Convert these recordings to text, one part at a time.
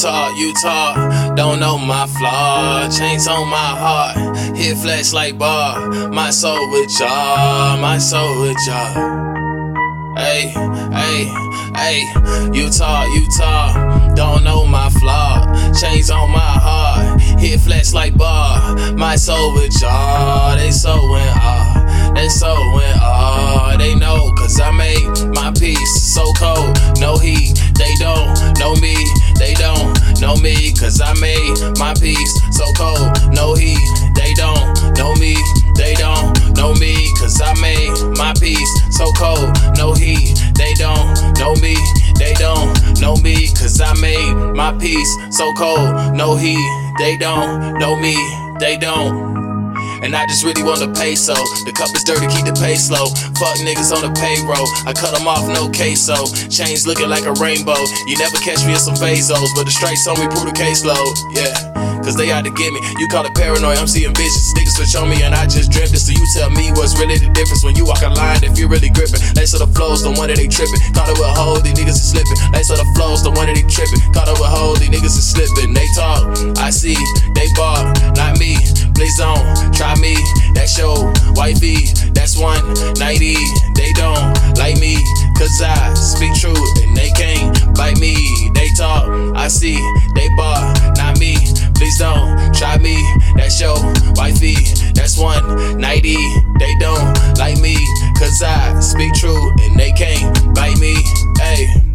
talk, you talk. Don't know my flaw. Chains on my heart. Hit flesh like bar. My soul with y'all. My soul with y'all. Hey, hey, hey. You talk, you talk. Don't know my flaw. Chains on my heart. Hit flesh like bar. My soul with y'all. They so in awe. They so in awe. They know, cause I made my peace so cold. No heat. They don't know me. They don't me. Cause I made my peace so cold. No heat. They don't know me. They don't know me. Cause I made my peace so cold. No heat. They don't know me. They don't know me. Cause I made my peace so cold. No heat. They don't know me. They don't. And I just really want to pay so. The cup is dirty, keep the pace slow. Fuck niggas on the payroll. I cut them off, no queso. Chains looking like a rainbow. You never catch me in some Bezos, but the strikes on me prove the caseload. Yeah. Cause they out to get me. You call it paranoid, I'm seeing visions. Niggas switch on me and I just dreamt it. So you tell me what's really the difference when you walk a line if you're really gripping. Lace of the flows, the one that they tripping. Caught it with hold, these niggas is slipping. Lace of the flows, the one that they tripping. Caught it with hold, these niggas is slipping. They talk, I see, they Please don't try me. That's your wifey. That's 190. They don't like me. Cause I speak truth and they can't bite me. They talk, I see, they bar, not me. Please don't try me. That's your wifey. That's 190. They don't like me. Cause I speak true and they can't bite me. Hey.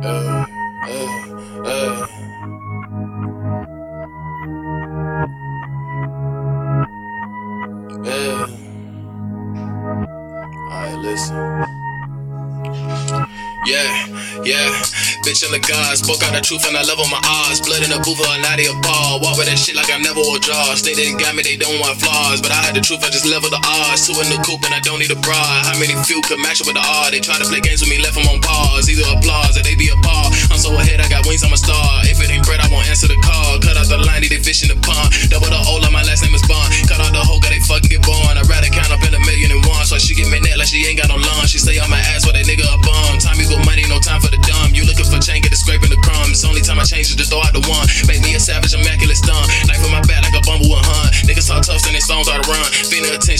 Uh, uh, uh. Yeah. Alright, listen. Yeah, yeah. Bitch in the God, spoke out the truth and I love on my odds. Blood in the booth, a naughty a ball. Walk with that shit like I never wore jaws. They didn't got me, they don't want flaws. But I had the truth, I just level the odds. Two in the coop and I don't need a bra. How many few could match up with the odd? They try to play games with me, left them on pause. Either applause or they be a paw. I'm so ahead, I got wings, I'm a star. If it ain't bread, I won't answer the call. Cut out the line, they fish in the pond. Double the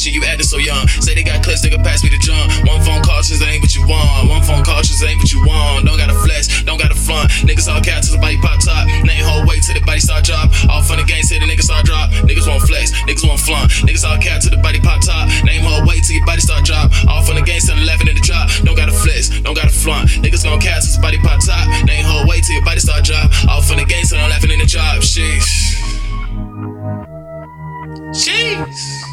Feeling you acting so young. Say they got clips, can pass me the drum. One phone call, just ain't what you want. One phone call, just ain't what you want. Don't got a flex, don't got a front. Niggas all cat till the body pop top. Name whole weight till the body start drop. All fun and games till the niggas start drop. Niggas want flex, niggas want flaunt. Niggas all cat till the body pop top. Name whole weight till your body start drop. All fun and games till the laughing in the drop. Don't got a flex, don't got a flaunt. Niggas gon' cat till the body pop top. Name whole weight till your body start drop. All fun and games till I'm laughing in the drop. Sheesh. Jeez.